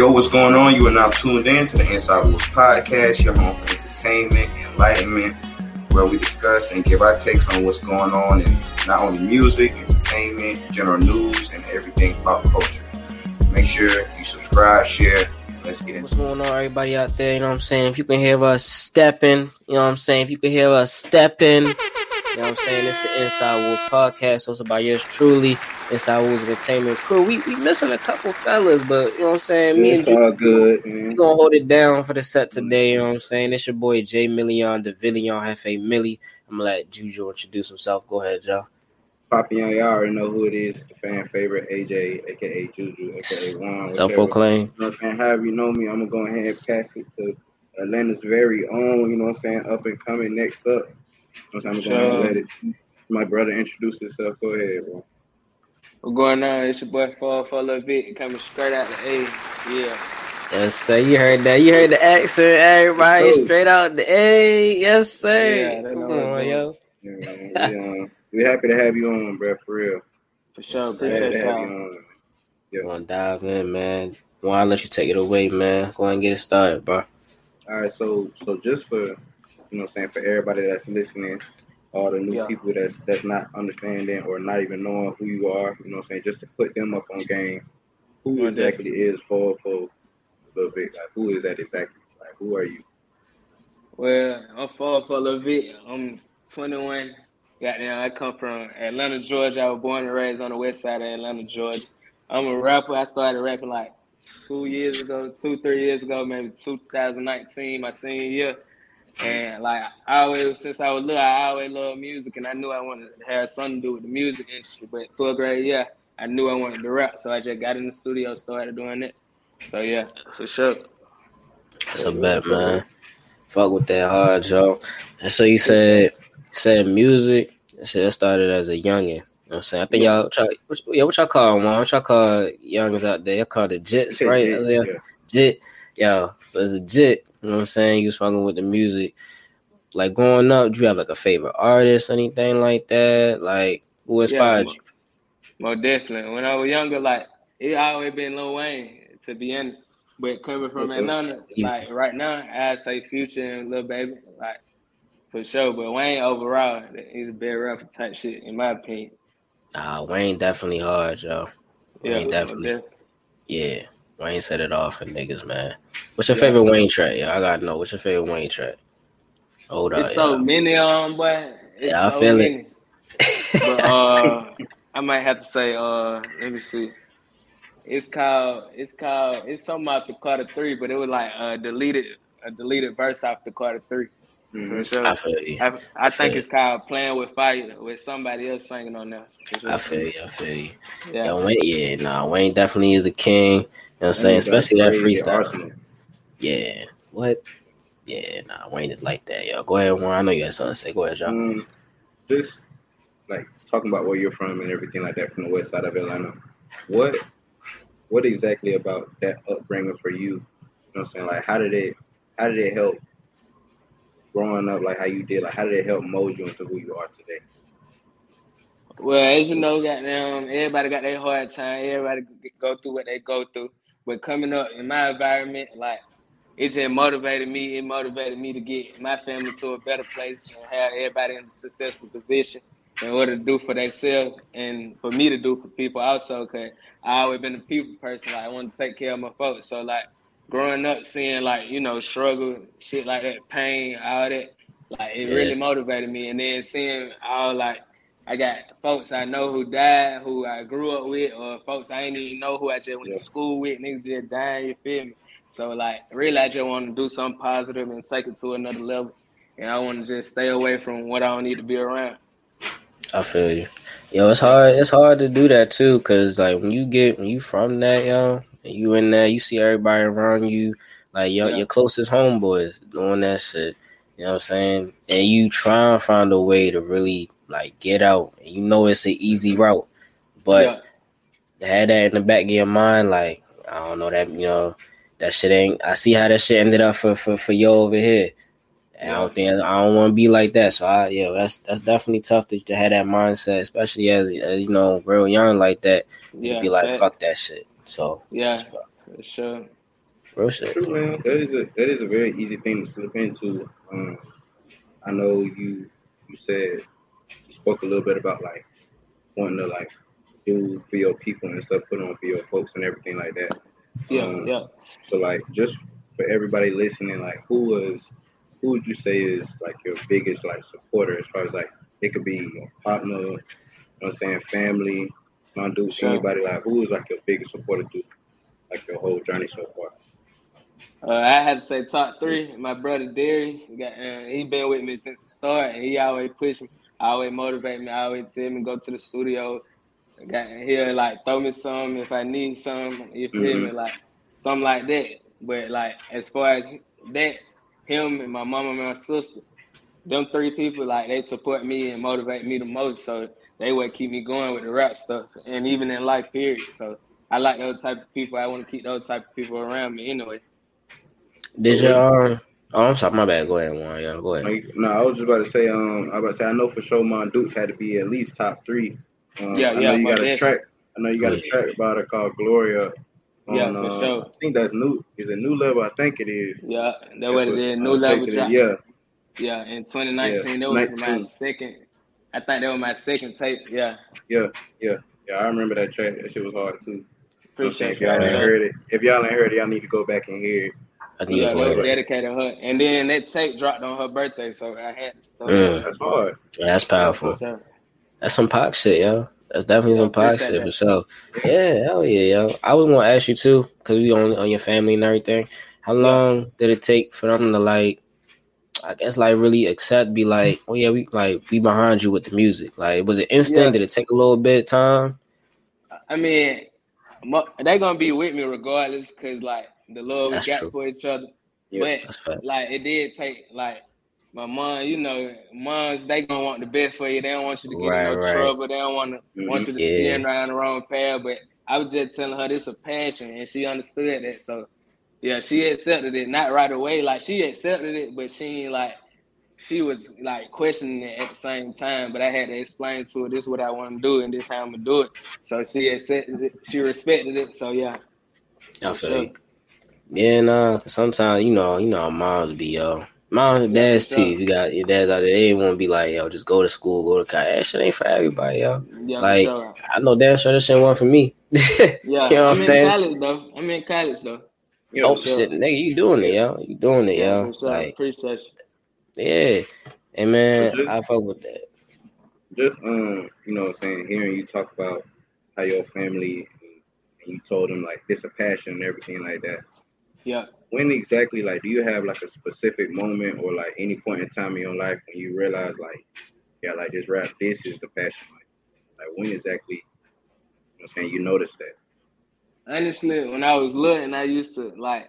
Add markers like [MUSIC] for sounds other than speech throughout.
Yo, what's going on? You are now tuned in to the Inside Wolves podcast, your home for entertainment, enlightenment, where we discuss and give our takes on what's going on in not only music, entertainment, general news, and everything pop culture. Make sure you subscribe, share. Let's get into What's going on, everybody out there? You know what I'm saying? If you can hear us stepping, you know what I'm saying? If you can hear us stepping, you know what I'm saying? It's the Inside Wolves podcast, hosted by yours truly, Inside Wolves Entertainment Crew. We we missing a couple fellas, but you know what I'm saying? Me and It's Ju- all good, we man. gonna hold it down for the set today. You know what I'm saying? It's your boy Jay Million, the Villion Jefe Millie. I'm gonna let Juju introduce himself. Go ahead, Joe. Papian, y'all already know who it is. The fan favorite, AJ, aka Juju, aka Juan. Self whichever. proclaimed. You know what I'm saying? However you know me, I'm gonna go ahead and pass it to Atlanta's very own, you know what I'm saying, up and coming next up. You I'm saying? Gonna go let it my brother introduce himself. Go ahead, bro. What's going on? It's your boy 404 Lil Vic, coming straight out the A. Yeah. Yes, sir. You heard that. You heard the accent, everybody. Yes. Straight out the A. Yes, sir. Yeah, Come know what I'm on, yo. Yeah. We, um, we happy to have you on, bro, for real. For sure. Yes, Appreciate to have you y'all. on. Yeah. Gonna dive in, man. Why let you take it away, man? Go ahead and get it started, bro. All right, so so just for you know what I'm saying, for everybody that's listening, all the new Yeah. people that's that's not understanding or not even knowing who you are, you know what I'm saying, just to put them up on game, who exactly is Fall for a little bit? Like who is that exactly? Like who are you? Well, I'm 404 Lil Vic. I'm 21. Goddamn, I come from Atlanta, Georgia. I was born and raised on the west side of Atlanta, Georgia. I'm a rapper. I started rapping like two years ago, two, three years ago, maybe 2019, my senior year. And like I always, since I was little, I always loved music, and I knew I wanted to have something to do with the music industry. But 12th grade, yeah, I knew I wanted to rap, so I just got in the studio, started doing it. So yeah, for sure. That's a bet, man. Fuck with that hard, Joe. And so you said said music. I said that started as a youngin. You know what I'm saying? I think y'all try, what, yeah, what y'all call them? What y'all call youngins out there? Y'all call the jits, [LAUGHS] right? Yeah, Yeah. yeah. Jit. Yo, so a jit, you know what I'm saying? You was fucking with the music. Like growing up, do you have like a favorite artist, or anything like that? Like who inspired mo- you? Most definitely. When I was younger, like it always been Lil Wayne, to be honest. But coming from. Atlanta, like right now, I'd say Future and Lil Baby, like for sure. But Wayne overall, he's a better rapper type shit, in my opinion. Nah, Wayne definitely hard, yo. Yeah, Wayne most definitely. Yeah. Wayne set it off for niggas, man. What's your Yeah. favorite Wayne track? Yeah, I gotta know. What's your favorite Wayne track? Hold up. It's so yeah. many on, boy. It's Yeah, I so feel it. But [LAUGHS] uh, I might have to say, uh, let me see. It's called, it's called, it's something off the Carter Three, but it was like a deleted, a deleted verse off the Carter Three. For Mhm. sure. I feel you. I, I think feel it's called "Playing with Fire" with somebody else singing on there. Sure. I feel you. I feel you. Yeah, Yeah, Wayne, yeah, nah, Wayne definitely is a king. You know what I'm saying? And Especially that freestyle. Yeah. What? Yeah, nah, Wayne is like that, yo. Go ahead, Warren. I know you had something to say. Go ahead, John. Um, just like talking about where you're from and everything like that from the west side of Atlanta. What what exactly about that upbringing for you? You know what I'm saying? Like how did it how did it help growing up like how you did? Like how did it help mold you into who you are today? Well, as you know, goddamn, everybody got their hard time. Everybody go through what they go through. But coming up in my environment, like it just motivated me. It motivated me to get my family to a better place and have everybody in a successful position in order to do for themselves and for me to do for people also. Cause I always been a people person. Like I want to take care of my folks. So like growing up, seeing like you know struggle, shit like that, pain, all that, like it Yeah. really motivated me. And then seeing all like I got folks I know who died, who I grew up with, or folks I ain't even know who I just went Yeah. to school with. Niggas just dying, you feel me? So like, really, I just want to do something positive and take it to another level. And I want to just stay away from what I don't need to be around. I feel you. Yo, it's hard. It's hard to do that too, cause like when you get when you from that, yo, you in there, you see everybody around you, like your Yeah. your closest homeboys doing that shit. You know what I'm saying? And you try and find a way to really like get out. And you know it's an easy route, but yeah, had that in the back of your mind, like I don't know that you know that shit ain't. I see how that shit ended up for for for you over here. And I don't think I don't want to be like that. So I yeah, that's that's definitely tough to, to have that mindset, especially as, as you know real young like that. yeah, be like fuck that shit. So yeah, for sure. Real shit. True, man. That is a that is a very easy thing to slip into. Um, I know you you said you spoke a little bit about like wanting to like do for your people and stuff, put on for your folks and everything like that. Yeah, Um, yeah. So like just for everybody listening, like who was who would you say is like your biggest like supporter as far as like it could be your partner, you know what I'm saying, family, my dude, Sure. anybody like who is like your biggest supporter through like your whole journey so far? Uh, I had to say top three. My brother Darius, got, uh, he been with me since the start, and he always push me, always motivate me, always tell me go to the studio. Got he'll like throw me some if I need some. You feel me, Mhm. like something like that. But like as far as that, him and my mama and my sister, them three people like they support me and motivate me the most. So they would keep me going with the rap stuff, and even in life period. So I like those type of people. I want to keep those type of people around me anyway. Did you um? Oh, I'm sorry. My bad. Go ahead, Warren. Yeah, go ahead. Like, no, I was just about to say, um, I was about to say, I know for sure Mon Dukes had to be at least top three. Um, Yeah, I know you got most a track. I know you got a track about her called Gloria. On, Yeah, for uh, sure. I think that's new. Is a new level? I think it is. Yeah, that what it is. I New level texting it, drop. Yeah, Yeah, in 2019, Yeah, that was my second. I think that was my second tape. Yeah, yeah, yeah. Yeah. I remember that track. That shit was hard too. You know what I'm saying? appreciate If y'all ain't heard it, if y'all ain't heard it, y'all need to go back and hear it. I need Yeah, to go that was ahead. dedicated her. And then that tape dropped on her birthday, so I had to. Mm. That's hard. Yeah, that's powerful. That's some Pac shit, yo. That's definitely some Pac appreciate shit for sure. Yeah, hell yeah, yo. I was gonna ask you too, cause we on on your family and everything. How long did it take for them to like, I guess like really accept, be like, oh yeah, we like we behind you with the music. Like, was it instant? Yeah. Did it take a little bit of time? I mean, mo- they gonna be with me regardless, cause like the love we That's got true. for each other. Yeah. But like it did take like my mom, you know, moms they gonna want the best for you. They don't want you to get Right, in no right. trouble. They don't want to Mhm. want you to Yeah. stand around the wrong path. But I was just telling her this a passion, and she understood that. So yeah, she accepted it. Not right away, like she accepted it, but she like she was like questioning it at the same time. But I had to explain to her this is what I want to do, and this how I'm gonna do it. So she accepted it. She respected it. So yeah, I feel sure. you. Yeah, nah. 'cause sometimes you know, you know, moms be yo. Moms and dads too. If you got your dads out there, they to be like, yo, just go to school, go to college. That shit ain't for everybody, yo. Yeah, Like, sure. I know damn sure this shit wasn't for me. [LAUGHS] Yeah, you know what I'm I'm in saying? college though. I'm in college though. Yeah, Oh for sure. shit, nigga, you doing it, yo. You doing it, Yeah, yo. for sure. Like, Appreciate you. yeah. And man, But just- I fuck with that. just um, you know, what I'm saying hearing you talk about how your family and you told them like this a passion and everything like that. Yeah. When exactly, like, do you have like a specific moment or like any point in time in your life when you realize like, yeah, like this rap, this is the passion. Like, like when exactly, you know, what I'm saying you noticed that. Honestly, when I was little and I used to like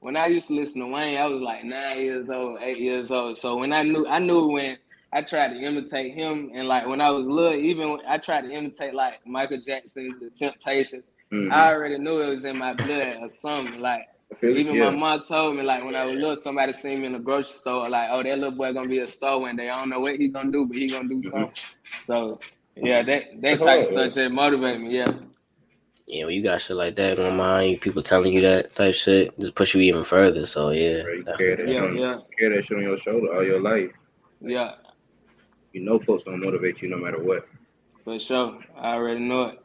when I used to listen to Wayne, I was like nine years old, eight years old. So when I knew I knew when I tried to imitate him and like when I was little, even when I tried to imitate like Michael Jackson, the Temptations, Mhm. I already knew it was in my blood or something. Like I feel it, even yeah. my mom told me like when I was little, somebody seen me in the grocery store, like, oh that little boy gonna be a star one day. I don't know what he gonna do, but he gonna do Mhm. something. So yeah, that that type of stuff just motivate me. Yeah. Yeah, when you got shit like that going on, you people telling you that type shit, just push you even further. So yeah, Bro, you definitely. carry that, Yeah, on, yeah, carry that shit on your shoulder all your life. yeah. You know, folks gonna motivate you no matter what. For sure. I already know it.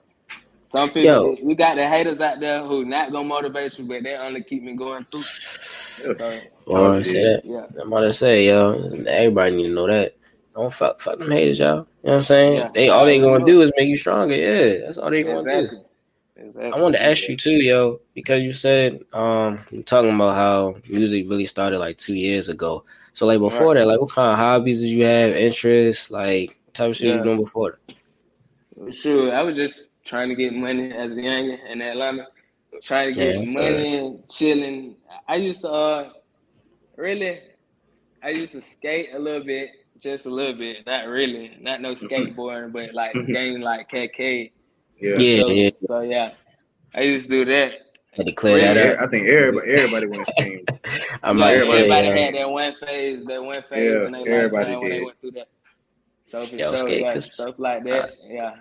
Some people, Yo. we got the haters out there who not gonna motivate you, but they only keep me going too. So, Boy, say that. yeah, I'm about to say, yo, everybody need to know that. Don't fuck, fuck them haters, y'all. You know what I'm saying? Yeah. They all they gonna do is make you stronger. Yeah, that's all they gonna do. Exactly. I wanted to ask you too, yo, because you said um you talking about how music really started like two years ago. So like before Right. that, like what kind of hobbies did you have, interests, like type of shit you Yeah. doing before that? Sure, I was just trying to get money as a young in Atlanta, trying to get Yeah, money and chilling. I used to uh really, I used to skate a little bit, just a little bit, not really, not no skateboarding, but like Mhm. skating like KK. Yeah. Yeah, so, yeah. So yeah, I used to do that. Had to clear that Really? I think everybody, everybody want to scheme. I'm like, everybody- say, everybody yeah. had that one phase, that one phase Yeah, in their everybody lifetime when they did. went through that. So for Yo, sure, skate, yeah, 'cause- stuff like that. Yeah,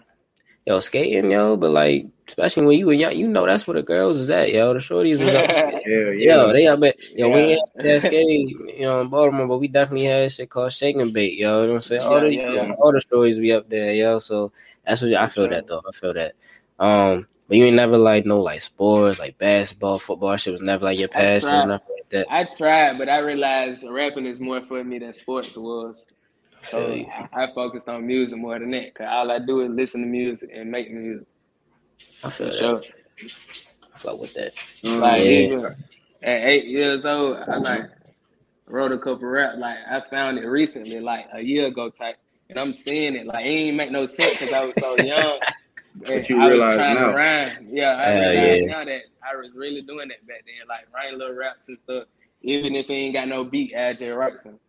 yo, skating, yo, but like, especially when you were young, you know that's where the girls is at, yo. The shorties is up [LAUGHS] skating. Yeah, yeah. Yo, they up at yo, we Yeah. ain't that skate, you know, in Baltimore, but we definitely had shit called Shake and Bake, yo. You know what I'm saying? All the Yeah, yeah. all the stories be up there, yo. So that's what I feel that though. I feel that. Um, but you ain't never like no like sports, like basketball, football. Shit was never like your passion, or nothing like that. I tried, but I realized rapping is more for me than sports was. I feel So. I, I focused on music more than that. Cause all I do is listen to music and make music. I feel For that. sure. I fuck with that. Um, Like Yeah. even at eight years old, I like wrote a couple rap. Like I found it recently, like a year ago type, and I'm seeing it. Like it ain't make no sense because I was so [LAUGHS] young. But you I was realize trying now. to rhyme. Yeah, I Hell realize yeah. now that I was really doing that back then, like writing little raps and stuff. Even if it ain't got no beat, I just write some.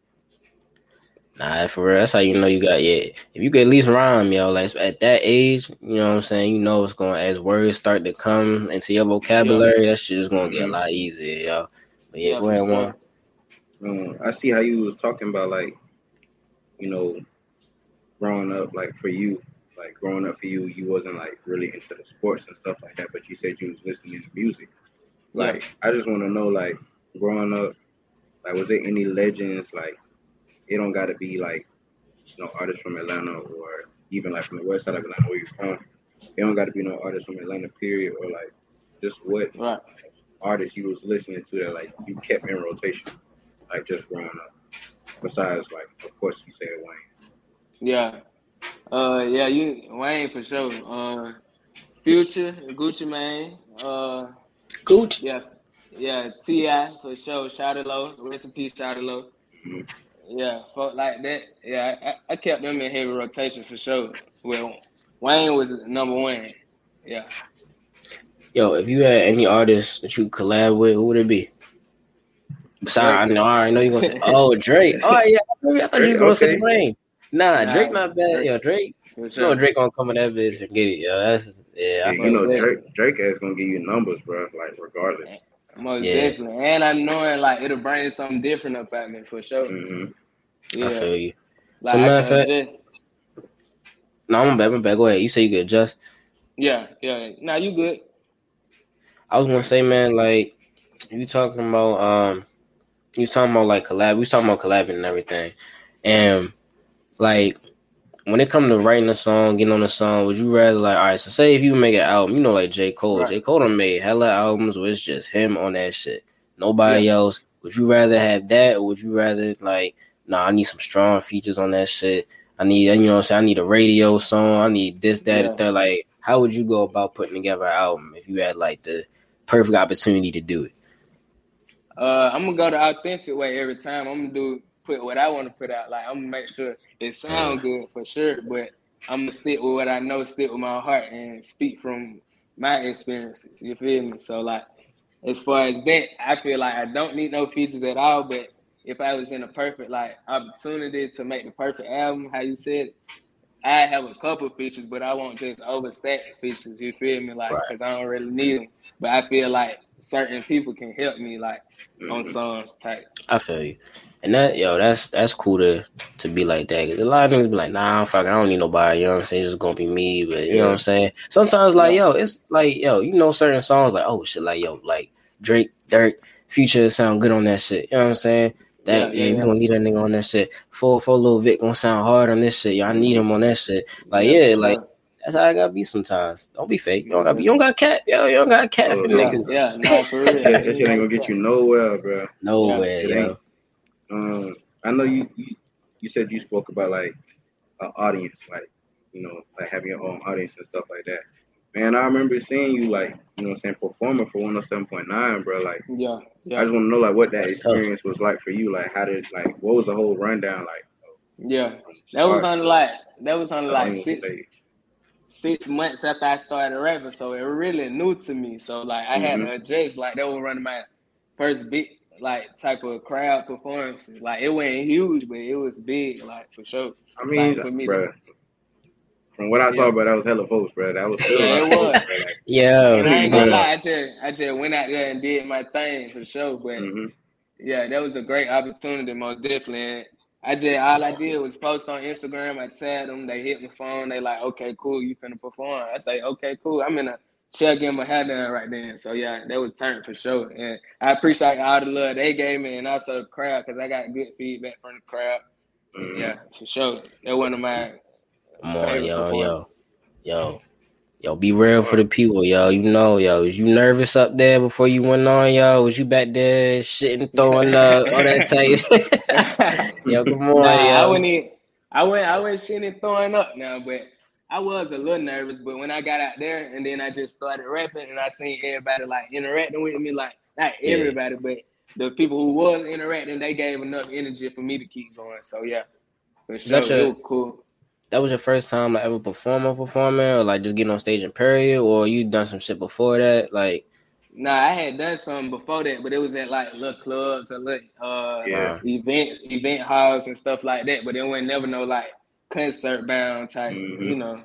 Nah, for real, that's how you know you got yeah. If you could at least rhyme, yo, like at that age, you know what I'm saying. You know it's going to, as words start to come into your vocabulary. That shit is gonna get a Mhm. lot easier, yo. But yeah, Yeah, go ahead, one. Um, I see how you was talking about like, you know, growing up. Like for you, like growing up for you, you wasn't like really into the sports and stuff like that. But you said you was listening to music. Like I just want to know, like growing up, like was there any legends? Like it don't got to be like, you know, artists from Atlanta or even like from the west side of Atlanta where you're from. It don't got to be no artists from Atlanta, period, or like just what Right. artists you was listening to that like you kept in rotation, like just growing up. Besides, like of course you said Wayne. Yeah. Uh yeah, you Wayne for sure. Uh Future, Gucci Mane, uh Gooch. yeah, yeah, T.I. for sure, Shawty Lo, rest in peace, Shawty Lo. Mhm. Yeah, folk like that. Yeah, I, I kept them in heavy rotation for sure. Well Wayne was number one. Yeah. Yo, if you had any artist that you collab with, who would it be? Besides, I know, I already know you're gonna say, [LAUGHS] oh Drake. Oh yeah, I thought you were gonna say Okay. Wayne. Nah, Nah. Drake not bad. Yo, Drake. For You sure. know Drake gonna come in that bitch and get it. Yo, that's yeah. I Yeah, you know. Drake Drake is gonna give you numbers, bro. Like regardless. Most Yeah. definitely. And I know it like it'll bring something different up at me for sure. hmm Yeah. I feel you. like So, matter of fact- adjust. No, I'm back. I'm back. Go ahead. You say you could adjust. Yeah, yeah. Now you good. I was gonna say, man, like you talking about um you talking about like collab, we talking about collabing and everything. And like when it come to writing a song, getting on a song, would you rather like all right, so say if you make an album, you know like J. Cole. Right. J. Cole done made hella albums where it's just him on that shit. Nobody else. Would you rather have that or would you rather like nah I need some strong features on that shit. I need you know what I'm saying, I need a radio song, I need this, that, Yeah. that. Like how would you go about putting together an album if you had like the perfect opportunity to do it. Uh, I'm gonna go the authentic way every time. I'm gonna do put what I want to put out. Like I'm gonna make sure it sound good for sure, but I'm gonna stick with what I know, stick with my heart, and speak from my experiences. You feel me? So like, as far as that, I feel like I don't need no features at all. But if I was in a perfect like opportunity to make the perfect album, how you said, I have a couple features, but I won't just overstack features. You feel me? Like, Right. cause I don't really need them. But I feel like certain people can help me, like on Mhm. songs type. I feel you. And that yo, that's that's cool to to be like that. 'Cause a lot of niggas be like, nah, fuck, I don't need nobody. You know what I'm saying? It's just gonna be me. But you know what I'm saying? Sometimes like yo, it's like yo, you know certain songs like oh shit, like yo, like Drake, Durk, Future sound good on that shit. You know what I'm saying? That Yeah, yeah, yeah, we yeah. gonna need that nigga on that shit. Four four little Vic gonna sound hard on this shit. Yo, I need him on that shit. Like yeah, for like sure. That's how I gotta be sometimes. Don't be fake. You don't gotta be. You don't got cat. Yo, you don't got cat for Oh, yeah, niggas. yeah, no, for real. That, that shit ain't gonna get you nowhere, bro. Nowhere, It yo. ain't. Um, I know you, you. You said you spoke about like an audience, like you know, like having your own audience and stuff like that. Man, I remember seeing you like you know, what I'm saying performing for 107.9, bro. Like, Yeah, yeah. I just want to know like what that That's tough. experience was like for you. Like, how did like what was the whole rundown like? yeah. That was on to like that was on the like six stage? Six months after I started rapping, so it really new to me. So like I had to adjust. Like that was running my first big like type of crowd performances. Like it wasn't huge, but it was big, like for sure. I mean, Like, for me, bro. From what I saw, Yeah. bro, that was hella folks, bro. That was still Yeah, it of folks, was. bro. Yeah, And I ain't gonna lie, I just I just went out there and did my thing for sure. But mhm. yeah, that was a great opportunity, most definitely. And I just all I did was post on Instagram. I tagged them. They hit my phone. They like, okay, cool. You finna perform? I say, okay, cool. I'm in a check getting my hair done right then. So yeah, that was turned for sure. And I appreciate all the love they gave me, and also the crowd because I got good feedback from the crowd. Mm-hmm. Yeah, for sure. That one of my. Come on, yo, yo, yo. Yo, be real for the people, yo. You know, yo, was you nervous up there before you went on, yo? Was you back there shitting, throwing up, all that [LAUGHS] type? [LAUGHS] yo, come on, nah, yo. I went in, I went, I went shitting, throwing up now, but I was a little nervous. But when I got out there and then I just started rapping and I seen everybody like interacting with me, like not everybody, yeah. but the people who was interacting, they gave enough energy for me to keep going. So yeah, for sure, it was cool that was your first time like ever performing performing or like just getting on stage in period or you done some shit before that like Nah, I had done something before that, but it was at like little clubs or little uh yeah. event event halls and stuff like that. But it wasn't never no like concert bound type, mm-hmm. you know.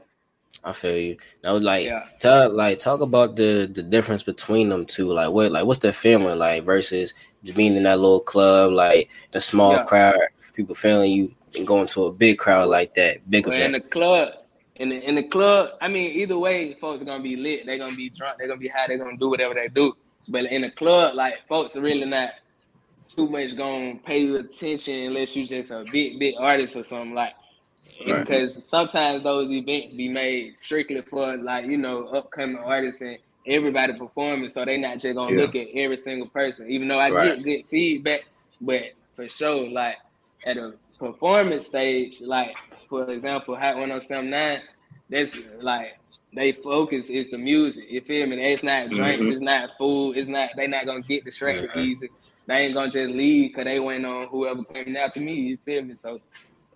I feel you. I was like, yeah. talk like talk about the the difference between them two. Like what like what's the feeling like versus just being in that little club, like the small yeah. crowd, people feeling you and going to a big crowd like that, big well, event. In the club, in the in the club, I mean, either way, folks are gonna be lit. They're gonna be drunk. They're gonna be high. They're gonna do whatever they do. But in the club, like folks are really not too much gonna pay you attention unless you just a big big artist or something like. Right. Because sometimes those events be made strictly for like you know upcoming artists and everybody performing, so they not just gonna yeah. look at every single person. Even though I right. get good feedback, but for sure, like at a performance stage, like for example, Hot 1079, that's like they focus is the music. You feel me? It's not drinks, mm-hmm. it's not food, it's not they not gonna get distracted mm-hmm. easy. They ain't gonna just leave because they went on whoever came after me. You feel me? So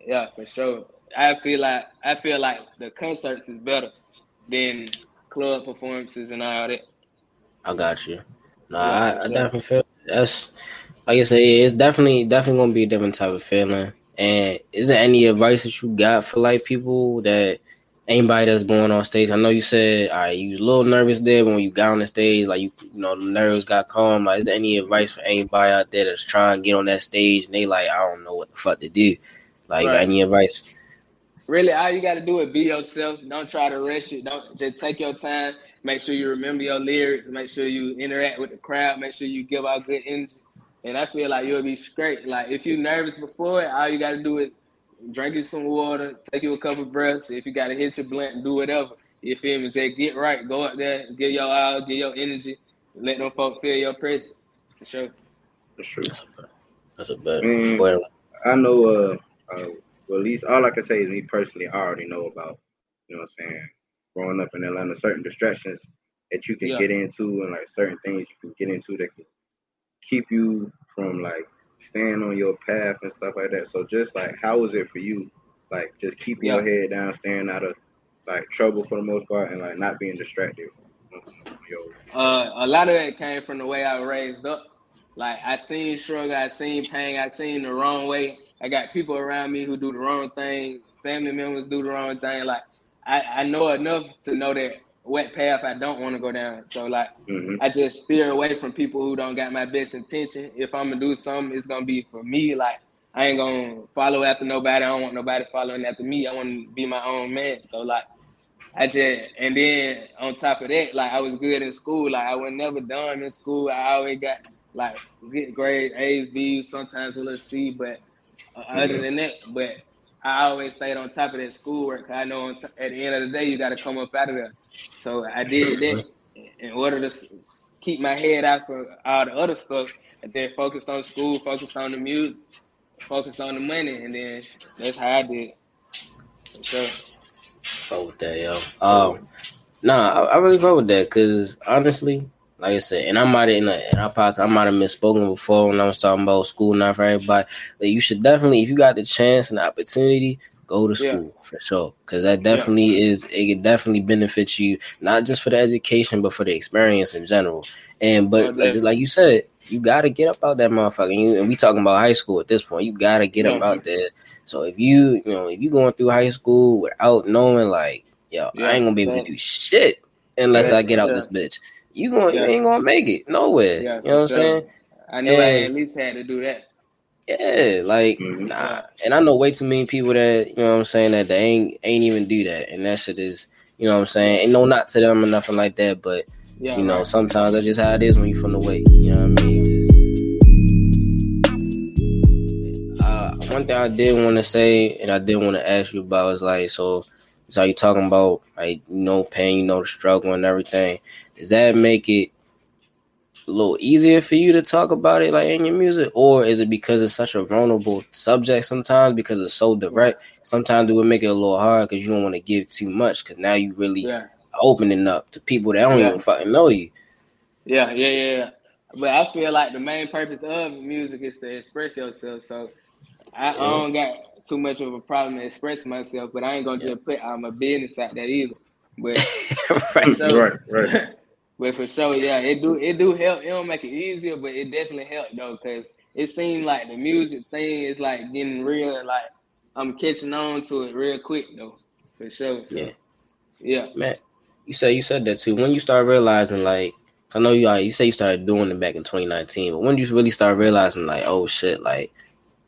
yeah, for sure. I feel like I feel like the concerts is better than club performances and all that. I got you. Nah, yeah, I, I definitely feel that's like I say, it's definitely definitely gonna be a different type of feeling. And is there any advice that you got for like people that anybody that's going on stage? I know you said I right, you was a little nervous there, but when you got on the stage, like you, you know, the nerves got calm. Like, is there any advice for anybody out there that's trying to get on that stage and they like, I don't know what the fuck to do? Like, right. any advice? Really, all you got to do is be yourself. Don't try to rush it. Don't just take your time. Make sure you remember your lyrics. Make sure you interact with the crowd. Make sure you give out good energy and I feel like you'll be straight. Like if you're nervous before it, all you got to do is drink you some water, take you a couple breaths. If you got to hit your blunt, do whatever. You feel me? Just get right. Go up there, get your all, get your energy. Let them folk feel your presence. For sure. That's true. That's a bad. well, I know. Uh, uh, well, at least all I can say is me personally. I already know about. You know what I'm saying? Growing up in Atlanta, certain distractions that you can yeah. get into, and like certain things you can get into that can keep you from like staying on your path and stuff like that. So just like how was it for you? Like just keeping yeah. your head down, staying out of like trouble for the most part and like not being distracted. Uh, a lot of it came from the way I was raised up. Like I seen struggle, I seen pain, I seen the wrong way. I got people around me who do the wrong thing, family members do the wrong thing. Like I, I know enough to know that wet path I don't want to go down. So like mm-hmm. I just steer away from people who don't got my best intention. If I'm gonna do something, it's gonna be for me. Like I ain't gonna follow after nobody. I don't want nobody following after me. I want to be my own man. So like I just and then on top of that, like I was good in school. Like I was never done in school. I always got like good grades, A's, B's, sometimes a little C, but uh, mm-hmm. other than that, but I always stayed on top of that schoolwork. I know t- at the end of the day, you got to come up out of there. So I did that in order to keep my head out for all the other stuff. And then focused on school, focused on the music, focused on the money, and then that's how I did. For sure. Fuck with that, yo. Um, nah, I, I really vote with that because honestly, like I said, and I might have in, in our podcast, I might have misspoken before when I was talking about school, not for everybody. But you should definitely, if you got the chance and the opportunity, go to school yeah. for sure. Because that definitely yeah. is, it can definitely benefit you, not just for the education, but for the experience in general. And, but like, just like you said, you got to get up out that motherfucker. And, you, and we talking about high school at this point. You got to get up out there. So if you, you know, if you going through high school without knowing, like, yo, I ain't gonna be able to do shit unless I get out this bitch you going yeah. you ain't gonna make it nowhere. Yeah, you know what I'm saying? I knew and, I at least had to do that. Yeah, like Mhm. nah. And I know way too many people that you know what I'm saying that they ain't ain't even do that, and that shit is you know what I'm saying. Ain't no not to them or nothing like that, but Yeah, you know right. sometimes that's just how it is when you from the way. You know what I mean? Just- uh, one thing I did want to say, and I did want to ask you about is like so. So you talking about like you know pain, you know the struggle and everything. Does that make it a little easier for you to talk about it like in your music, or is it because it's such a vulnerable subject sometimes because it's so direct? Sometimes it would make it a little hard because you don't want to give too much because now you really yeah. opening up to people that don't Yeah. even fucking know you. Yeah, yeah, yeah, yeah. But I feel like the main purpose of music is to express yourself. So I, I don't got too much of a problem expressing myself, but I ain't gonna just put all my business out there either. But [LAUGHS] right. So- right, right. [LAUGHS] but for sure, yeah, it do it do help. It don't make it easier, but it definitely helped though, cause it seemed like the music thing is like getting real. Like I'm catching on to it real quick though, for sure. So, Yeah. yeah, Man, you said you said that too. When you start realizing, like, I know you uh, you say you started doing it back in 2019, but when did you really start realizing, like, oh shit, like,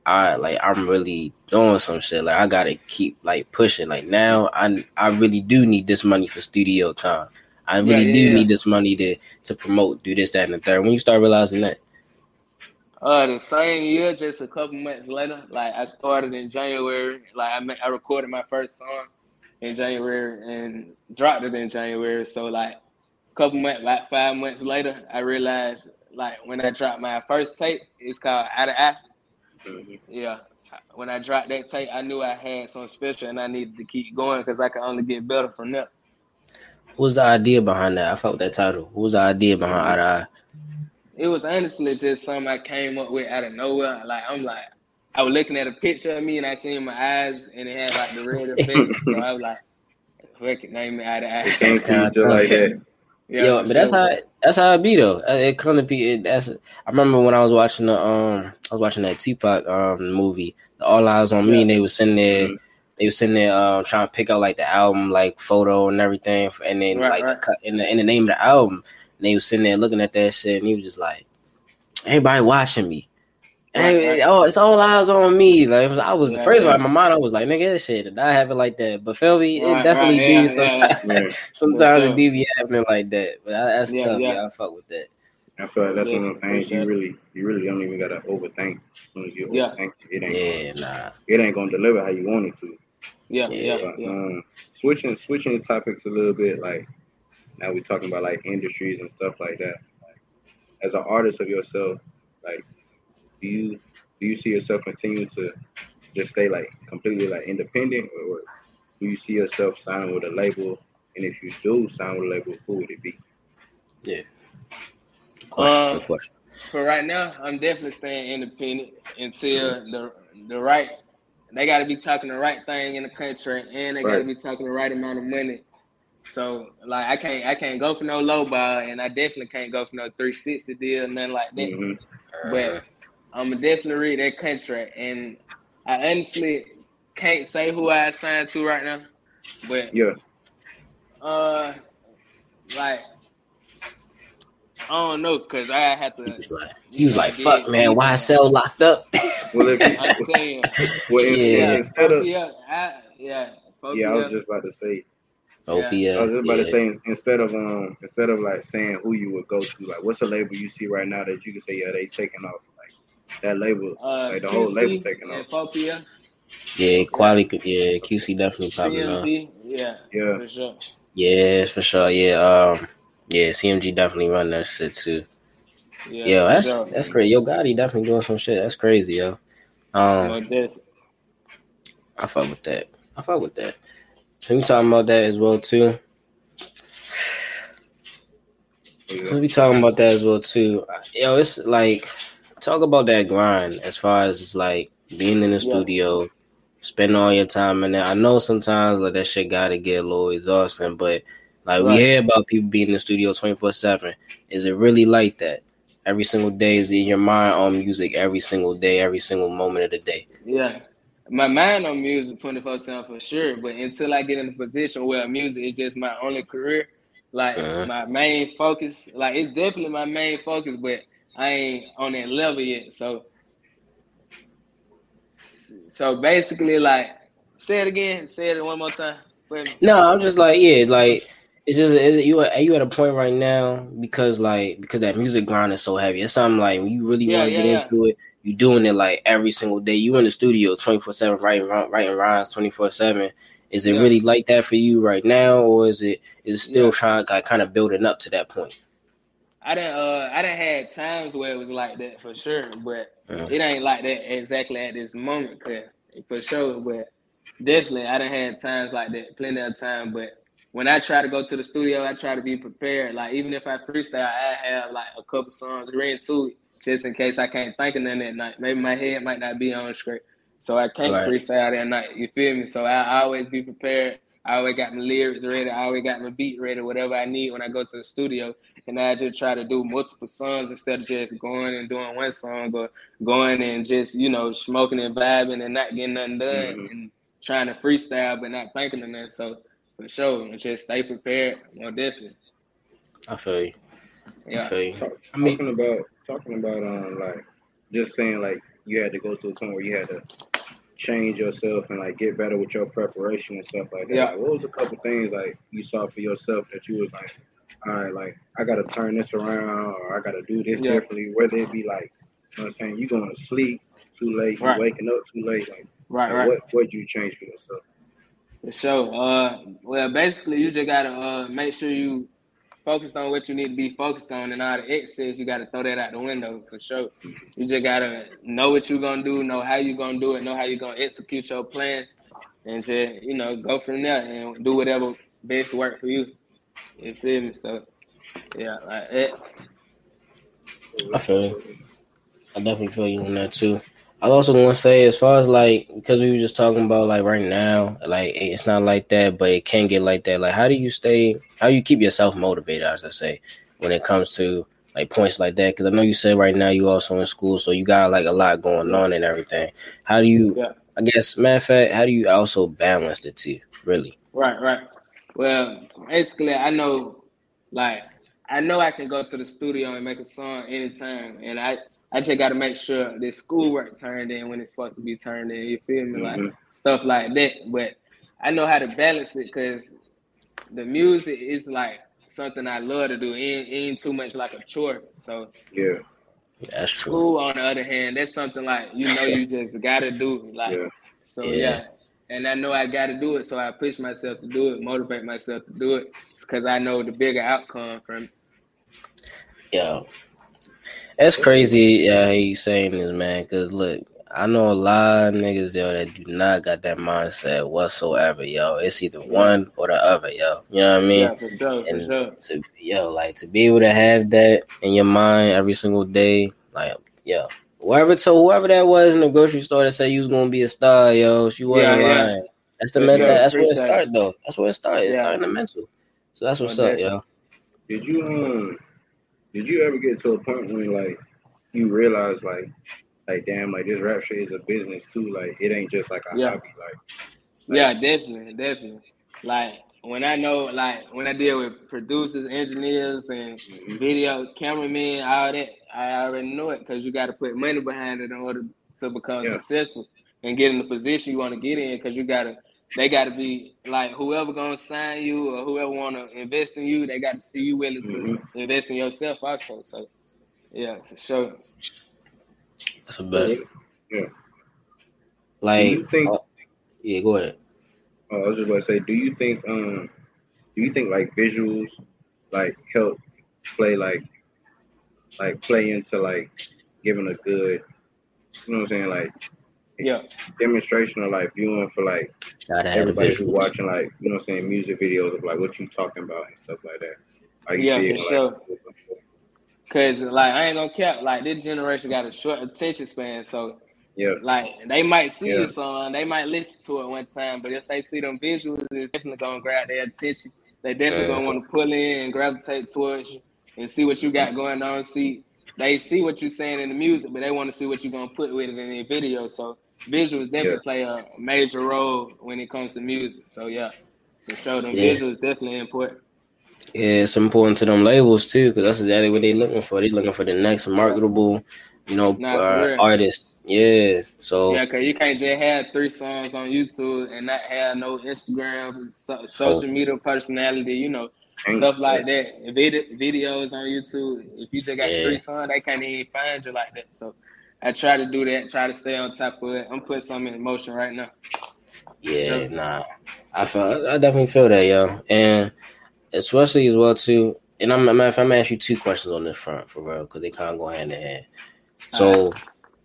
I like I'm really doing some shit. Like, I gotta keep like pushing. Like now, I I really do need this money for studio time. I really yeah, do yeah. need this money to to promote, do this, that, and the third. When you start realizing that, Uh, the same year, just a couple months later, like I started in January. Like I, ma- I recorded my first song in January and dropped it in January. So like a couple months, like five months later, I realized like when I dropped my first tape, it's called Out of Eye. Yeah. When I dropped that tape, I knew I had something special and I needed to keep going because I could only get better from there. What was the idea behind that? I felt that title. What was the idea behind Eye to Eye? It was honestly just something I came up with out of nowhere. Like I'm like, I was looking at a picture of me and I seen my eyes and it had like the red [LAUGHS] effect. so I was like, fuck it, name it out of It came eye. to you just like that. Yeah, Yo, for but that's sure. how that's how it be though. Uh, It kind of be. It, that's. I remember when I was watching the um, I was watching that Tupac um movie, the All Eyez on Me, Yeah. and they was sitting there, Mhm. They was sitting there um trying to pick out like the album like photo and everything, and then Right, like right. The, in the in the name of the album, and they was sitting there looking at that shit, and he was just like, everybody watching me. Right, right. oh, it's all eyes on me. Like I was Yeah, first of all yeah. in my mind, I was like, nigga, this shit did not happen like that. But feel me, it Right, definitely right, do. yeah, sometimes yeah. Yeah. [LAUGHS] sometimes it do be happening like that. But I, that's Yeah, tough. yeah. Yeah, I fuck with that. I feel like that's one of the things you really, you really don't even gotta overthink. As soon as you Yeah. overthink, it ain't, Yeah, gonna, nah. it ain't gonna deliver how you want it to. Yeah, Yeah. yeah, yeah. um, switching, switching the topics a little bit, like now we're talking about like industries and stuff like that. Like, as an artist of yourself, like, do you do you see yourself continue to just stay like completely like independent, or do you see yourself signing with a label? And if you do sign with a label, who would it be? Yeah. Question. Uh, good question. For right now, I'm definitely staying independent until the the right. They got to be talking the right thing in the country, and they got to be talking the right amount of money. So, like, I can't I can't go for no low ball, and I definitely can't go for no 360 deal, nothing like that. hmm But I'm gonna definitely read that contract, and I honestly can't say who I signed to right now. But Yeah, uh, like I don't know, cause I had to. He was like, he was like, "Fuck, yeah, man, yeah. YSL locked up." Well, if I'm saying, well, in- Yeah. instead of yeah, I, yeah, yeah, I was just about to say. Opia, I was just about yeah. to say instead of um instead of like saying who you would go to, like what's a label you see right now that you can say yeah they taking off like that label uh, like the whole label taking off. Fopia, yeah, quality. could- Yeah, QC definitely popping off. CMG, yeah, Yeah, for sure. Yeah, for sure. Yeah, um, yeah, CMG definitely run that shit too. Yeah, Yo, that's that's great. Yo, Gotti definitely doing some shit. That's crazy, yo. Um. I fuck with that. I fuck with that. We talking about that as well too. Since we be talking about that as well too, yo, it's like talk about that grind as far as it's like being in the Yeah. studio, spending all your time in there. I know sometimes like that shit gotta get a little exhausting, but like we hear about people being in the studio twenty four seven. Is it really like that? Every single day is your mind on music every single day, every single moment of the day. Yeah. My mind on music 24 7 for sure, but until I get in a position where music is just my only career, like Uh-huh. my main focus, like it's definitely my main focus, but I ain't on that level yet. So So basically, like, say it again. Say it one more time. No, I'm just like, yeah, like it's just it, you are you at a point right now because like because that music grind is so heavy. It's something like when you really Yeah, want to yeah, get yeah. into it, you doing it like every single day. You in the studio twenty four seven writing writing rhymes twenty four seven. Is it really like that for you right now, or is it is it still trying like kind of building up to that point? I didn't. Uh, I didn't had times where it was like that for sure, but Yeah. it ain't like that exactly at this moment, cause for sure. But definitely, I didn't had times like that, plenty of time. But when I try to go to the studio, I try to be prepared. Like even if I freestyle, I have like a couple songs ready to it, just in case I can't think of nothing that night. Maybe my head might not be on straight, so I can't Right. freestyle that night. You feel me? So I, I always be prepared. I always got my lyrics ready. I always got my beat ready, whatever I need when I go to the studio. And I just try to do multiple songs instead of just going and doing one song or going and just, you know, smoking and vibing and not getting nothing done Mhm. and trying to freestyle but not thinking of nothing. So for sure, and just stay prepared, more definitely. I feel you. I Yeah. feel you. Talk, I mean- talking about talking about um like just saying like you had to go to a point where you had to change yourself and like get better with your preparation and stuff like that. Yeah. Like, what was a couple things like you saw for yourself that you was like, all right, like I gotta turn this around or I gotta do this Yeah. differently, whether it be like you know what I'm saying, you going to sleep too late, you Right. waking up too late, like, Right, like, right. what what you change for yourself? For sure. Uh, well, basically, you just gotta uh make sure you focused on what you need to be focused on, and all the excess you gotta throw that out the window for sure. You just gotta know what you're gonna do, know how you're gonna do it, know how you're gonna execute your plans, and just you know go from there and do whatever best work for you. You feel me? So yeah, like it. I feel you. I definitely feel you on that too. I also want to say, as far as like, because we were just talking about like right now, like it's not like that, but it can get like that. Like, how do you stay? How do you keep yourself motivated? As I say, when it comes to like points like that, because I know you said right now you also in school, so you got like a lot going on and everything. How do you? Yeah. I guess, matter of fact, how do you also balance the two? Really? Right, right. Well, basically, I know, like, I know I can go to the studio and make a song anytime, and I, I just got to make sure the schoolwork turned in when it's supposed to be turned in. You feel me, like Mhm. stuff like that. But I know how to balance it because the music is like something I love to do. It ain't, it ain't too much like a chore. So Yeah, That's true. school, on the other hand, that's something like you know you just got to do. Like yeah. so Yeah. yeah. And I know I got to do it, so I push myself to do it, motivate myself to do it, because I know the bigger outcome from it. Yeah, that's crazy. Yeah, how you saying this, man? Because look, I know a lot of niggas, yo, that do not got that mindset whatsoever, yo. It's either one or the other, yo. You know what I mean? yeah, for sure, for and- sure. To yo, like to be able to have that in your mind every single day, like yo, whoever told whoever that was in the grocery store that said you was gonna be a star, yo, she wasn't Yeah, yeah. lying. That's the For mental. sure, That's where it started, though. That's where it started. It started in the mental. So that's what's up, yo. Did you um did you ever get to a point when like you realize like like damn like this rap shit is a business too like it ain't just like a Yeah. hobby like Yeah, definitely, definitely. Like when I know, like when I deal with producers, engineers, and Mhm. video cameramen, all that, I already know it because you got to put money behind it in order to become Yeah. successful and get in the position you want to get in. Because you got to, they got to be like whoever gonna sign you or whoever want to invest in you, they got to see you willing to Mhm. invest in yourself also. So, yeah, for sure. That's the best. Do Like, you think oh, yeah, go ahead. oh, I was just gonna say do you think um do you think like visuals like help play like like play into like giving a good you know what I'm saying like Yeah, demonstration or like viewing for like Gotta have the everybody who's watching like you know what I'm saying music videos of like what you talking about and stuff like that. How you Yeah, feel, for like, sure. Cause like I ain't gonna cap, like this generation got a short attention span, so Yeah, like they might see Yeah. a song, they might listen to it one time, but if they see them visuals, it's definitely gonna grab their attention. They definitely gonna want to pull in and gravitate towards you and see what you got going on. See, they see what you're saying in the music, but they want to see what you're gonna put with it in the video. So visuals definitely Yeah. play a major role when it comes to music. So yeah, for sure, them Yeah. visuals definitely important. Yeah, it's important to them labels too, because that's exactly what they're looking for. They're looking for the next marketable you know, uh, real. artists. Yeah. So Yeah, cause you can't just have three songs on YouTube and not have no Instagram, so, social media personality, you know, stuff like that. Vid- videos on YouTube. If you just got Yeah. three songs, they can't even find you like that. So I try to do that. Try to stay on top of it. I'm putting something in motion right now. yeah, nah. I feel I definitely feel that, yo. And especially as well too. And I'm fact, I'm gonna ask you two questions on this front for real, because they kind of go hand in hand. So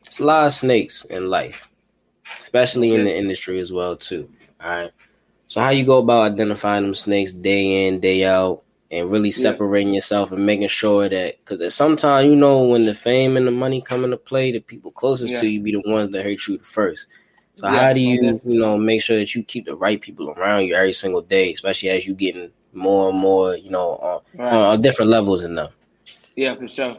it's a lot of snakes in life, especially in the industry as well too. All right. So how you go about identifying them snakes day in, day out, and really Yeah. separating yourself and making sure that because sometimes you know when the fame and the money come into play, the people closest to you be the ones that hurt you the first. So Yeah, how do you, you know, make sure that you keep the right people around you every single day, especially as you getting more and more, you know, on, Right. on different levels in them. Yeah, for sure.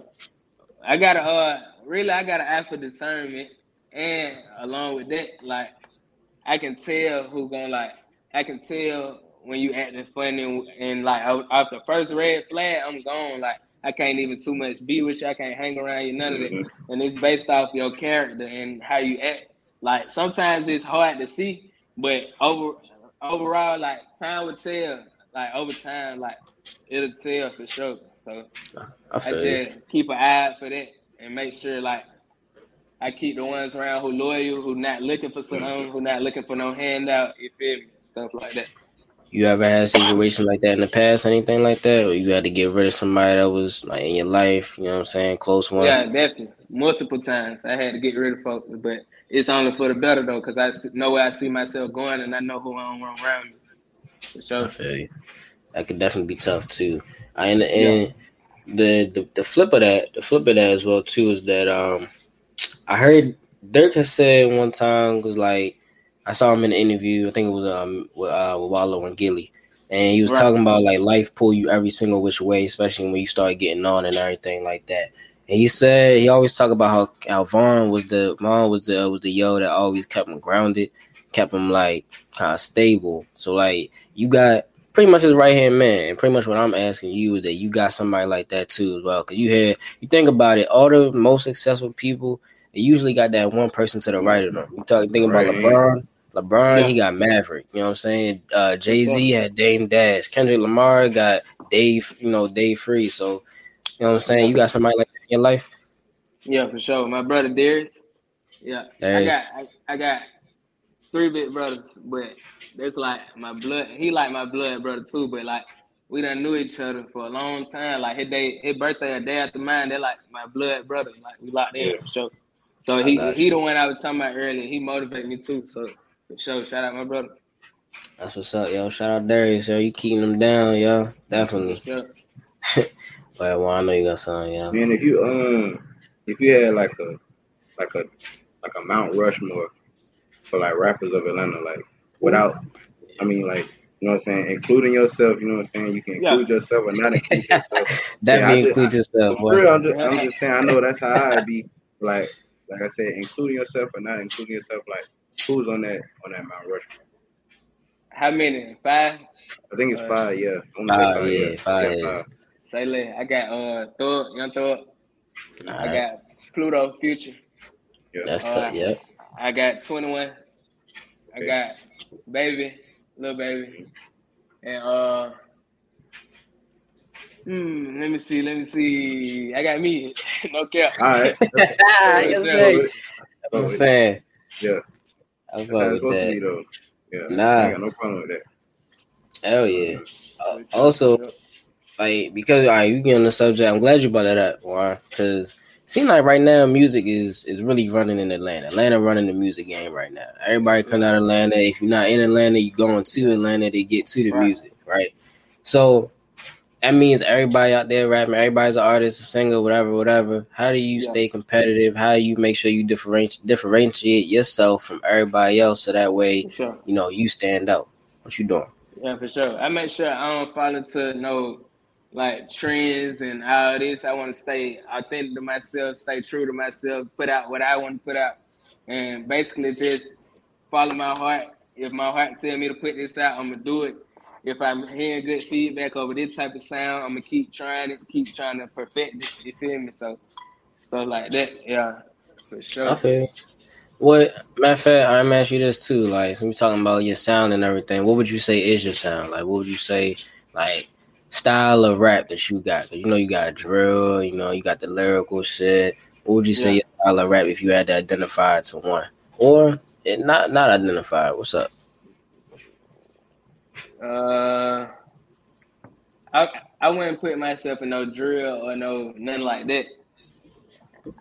I gotta uh really I gotta ask for discernment and along with that, like I can tell who gonna like I can tell when you acting funny and, and like off off the first red flag, I'm gone. Like I can't even too much be with you, I can't hang around you, none of that. Mhm. And it's based off your character and how you act. Like sometimes it's hard to see, but over overall, like time will tell. Like over time, like it'll tell for sure. So I I feel you. just keep an eye out for that and make sure like I keep the ones around who loyal, who not looking for something, who not looking for no handout. You feel me? Stuff like that. You ever had a situation like that in the past, anything like that, or you had to get rid of somebody that was like in your life? You know what I'm saying, close one. Yeah, definitely. Multiple times I had to get rid of folks, but it's only for the better though, because I know where I see myself going and I know who I don't want around me. For I sure. feel you. That could definitely be tough too. I and, and the, the the flip of that, the flip of that as well too is that um I heard Durk has said one time was like I saw him in an interview. I think it was um with uh with Wallo and Gillie, and he was Right. talking about like life pull you every single which way, especially when you start getting on and everything like that. And he said he always talk about how how Von was the Von was the was the yo that always kept him grounded, kept him like kind of stable. So like you got pretty much his right hand man, and pretty much what I'm asking you is that you got somebody like that too as well. Cause you had you think about it, all the most successful people they usually got that one person to the right of them. You talk think about Right. LeBron. LeBron, Yeah. he got Maverick. You know what I'm saying? Uh, Jay Z had Dame Dash. Kendrick Lamar got Dave. You know Dave Free. So you know what I'm saying? You got somebody like that in your life. Yeah, for sure. My brother Darius. Yeah, I got I, I got three big brothers, but that's like my blood. He like my blood brother too, but like we done knew each other for a long time. Like his day, his birthday a day after mine. They're like my blood brother. Like we locked in Yeah. for sure. So he he you. the one I was talking about earlier. He motivated me too. So for sure, shout out my brother. That's what's up, yo. Shout out Darius, yo. You keeping them down, yo. Definitely. sure. [LAUGHS] But well, I know you got something, yo. Man, if you um, if you had like a, like a, like a Mount Rushmore for like rappers of Atlanta, like without, I mean, like you know what I'm saying, including yourself. You know what I'm saying. You can Yeah. include yourself or not include [LAUGHS] yourself. Definitely I just- include yourself, For real, boy. I'm just, I'm just saying. I know that's how I'd be. Like, like I said, including yourself or not including yourself. Like, who's on that on that Mount Rushmore? How many? Five. I think it's Uh, five. Yeah, I wanna Five, yeah, five. Say less. I got uh Thug, Young Thug. I got Pluto, Future. Yeah, That's Uh, tough. Yep. I got 21. I Okay. got Baby, Lil Baby. And uh hmm, let me see, let me see. I got me. [LAUGHS] no cap. All right. I can say. That's That's what I'm saying. Yeah. I fuck with supposed to be, that. though. Yeah. Nah. I got no problem with that. Hell yeah. Uh, also, like because all right, you get on the subject. I'm glad you brought that up, Warren, because it seems like right now music is is really running in Atlanta. Atlanta running the music game right now. Everybody coming out of Atlanta. If you're not in Atlanta, you're going to Atlanta to get to the Right. music, right? So that means everybody out there rapping, everybody's an artist, a singer, whatever, whatever. How do you Yeah. stay competitive? How do you make sure you differentiate differentiate yourself from everybody else so that way sure. you know you stand out? What you doing? Yeah, for sure. I make sure I don't fall into no like trends and all this. I want to stay authentic to myself, stay true to myself, put out what I want to put out, and basically just follow my heart. If my heart tell me to put this out, I'm gonna do it. If I'm hearing good feedback over this type of sound, I'm gonna keep trying it, keep trying to perfect it. You feel me? So stuff like that. Yeah, for sure. I feel. What matter of fact, I'm ask you this too. Like, when we talking about your sound and everything, what would you say is your sound? Like, what would you say, like, style of rap that you got? 'Cause you know you got drill, you know you got the lyrical shit. What would you say Yeah. your style of rap if you had to identify it to one, or it not not identify? What's up? Uh, I I wouldn't put myself in no drill or no nothing like that.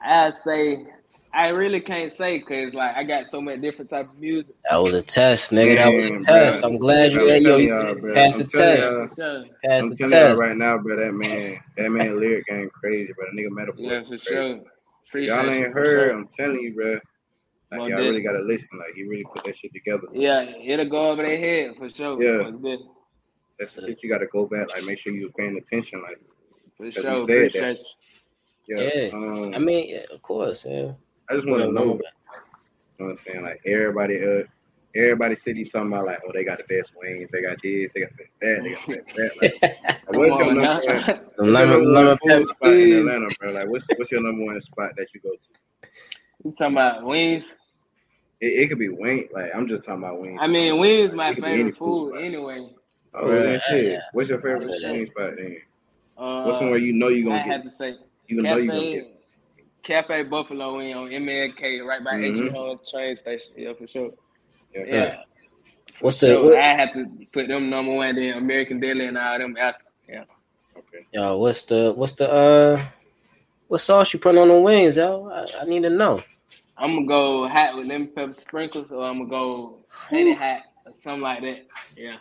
I say I really can't say because like I got so many different type of music. That was a test, nigga. That was Man, a test. I'm glad you had yo, you y'all, passed I'm the test. y'all. For. Passed I'm the telling y'all test. right now, bro. That man, that man lyric game crazy, bro. That nigga metaphor. Yeah, for crazy. sure. Appreciate Y'all ain't heard. sure. I'm telling you, bro. Like Most y'all really gotta listen. Like he really put that shit together. Yeah, it'll go over their head for sure. Yeah. Most. That's the shit you gotta go back. Like make sure you was paying attention. Like For sure. said that. You. yeah. Yeah. Um, I mean, yeah, of course, yeah. I just want to know. You know what I'm saying? Like everybody, uh, everybody city talking about like, oh, they got the best wings. They got this. They got the best that. They got the best that. Like, [LAUGHS] Come [LAUGHS] what's your number one? What's your number one food spot in Atlanta, bro? Like, what's what's your number one spot that you go to? You talking about wings? It, it could be wing. Like I'm just talking about wings. I mean, wings my It could be any favorite food anyway. Oh, Bruh, then shit. yeah. What's your favorite For sure. wing spot then? Uh, What's somewhere you know you I gonna have get? to say You know you gonna get. Cafe Buffalo Wing on MLK, right by Mhm. H.E. Holmes train station. Yeah, for sure. Yeah. Yeah. What's the sure. what, I have to put them number one, then American Deli and all them after. Yeah. Okay. yo? What's the what's the uh what sauce you put on the wings, yo? I, I need to know. I'm gonna go hot with lemon pepper sprinkles, or I'm gonna go honey hot or something like that. Yeah.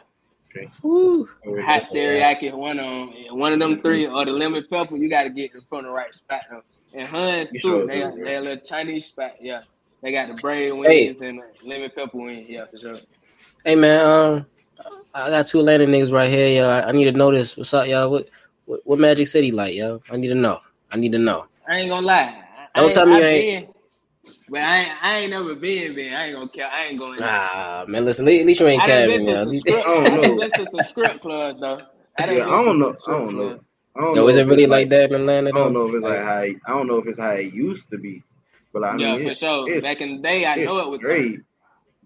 Woo. Oh, Hot Listen, yeah. teriyaki, one on one of them three, or the lemon pepper. You got to get in front of the right spot though. And Huns You too, sure they got bro. they a little Chinese spot. Yeah, they got the braid Hey. wings and the lemon pepper wings. Yeah, for sure. Hey man, um, I got two Atlanta niggas right here, yo. I, I need to know this. What's up, y'all? What, what what Magic City like, yo? I need to know. I need to know. I ain't gonna lie. I, Don't tell me I you ain't- Been, but I I ain't never been. Been. I ain't gonna care. I ain't going. there. Ah, man, listen. At least you ain't I capping, been to yo. some [LAUGHS] script. I don't done know. been to some script clubs though. I Yeah, I don't know. I don't know. clubs. I don't Yo, know is it really like that in Atlanta? I don't know if it's like how it- I don't know if it's how it used to be, but like, I yeah, mean, for sure. it's Back in the day, I it's know it was great,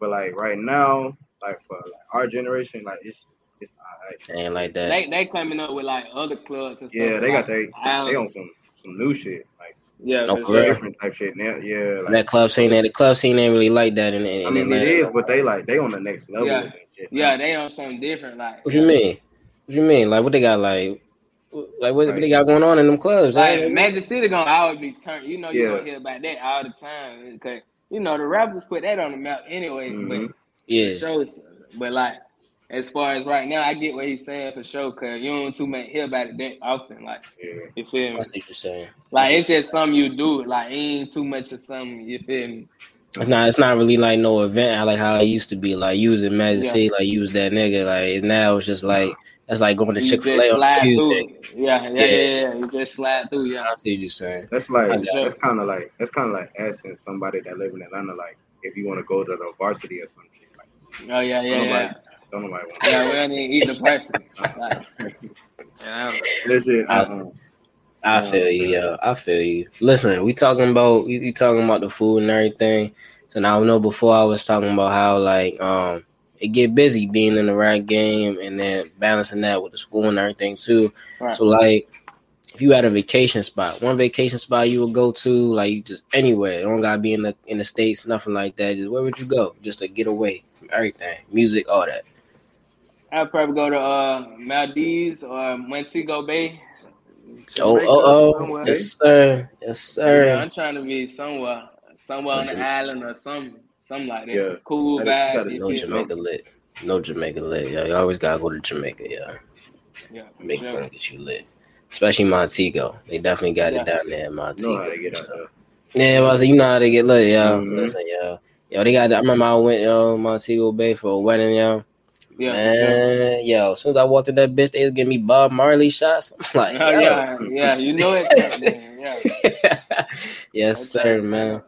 but like right now, like for like our generation, like it's it's alright. ain't like that. They they coming up with like other clubs and stuff. Yeah, they got they they on some some new shit, like Yeah, No, for for real. sure. different type shit now. Yeah, like that club scene, that the club scene ain't really like that in, in, I mean, it Atlanta. is, but they like they on the next level. Yeah. shit Yeah, they on something different. Like What you mean? What you mean? Like what they got? Like, like what, what they got going on in them clubs? Like eh? Magic City gonna always be turned. You know, you Yeah. gonna hear about that all the time because you know the rappers put that on the map anyway. Mhm. But yeah, for sure, but like as far as right now, I get what he's saying for sure. Cause you don't too much hear about it that often. Like Yeah, you feel me? I see what you're saying. Like it's just something you do. Like ain't too much of something. You feel me? It's not. It's not really like no event like how it used to be. Like you was in Magic Yeah. City, like you was that nigga. Like now it's just like that's like going to Chick Fil A on Tuesday. through. Yeah, yeah, Yeah. yeah, yeah. You just slide through. Yeah, I see what you're saying. that's like that's kind of like that's kind of like asking somebody that live in Atlanta, like if you want to go to the varsity or some shit. Like, oh yeah, yeah, Nobody- yeah. Don't nobody want Yeah, we don't even eat the person. Like, [LAUGHS] yeah, that. I- Uh-uh. I feel you, yo. I feel you. Listen, we talking about we, we talking about the food and everything. So now I know before I was talking about how like um it get busy being in the right game and then balancing that with the school and everything too. right. So like if you had a vacation spot, one vacation spot you would go to, like you just anywhere. It don't gotta be in the in the states, nothing like that. Just where would you go? Just to get away from everything, music, all that. I'd probably go to uh, Maldives or Montego Bay. Oh, oh, oh, somewhere. yes, sir, yes, Yeah, sir. I'm trying to be somewhere, somewhere on the Jamaica. island or something, something like that. Yeah. Cool that vibe. is you No feel? Jamaica lit. No Jamaica lit. Yeah, you always gotta go to Jamaica, yeah. Yeah, for Make sure. sure. get you lit. Especially Montego. They definitely got Yeah. it down there in know Montego. how to get out there. Yeah, but I said, you know how to get lit, yo. Mhm. Listen, yo. Yo, they got I remember I went yo Montego Bay for a wedding, yo. Yeah. Man, yo, as soon as I walked in that bitch, they was giving me Bob Marley shots. [LAUGHS] I'm like, Oh, yeah, yeah, you know it. Yeah. [LAUGHS] yes, Okay. sir, man.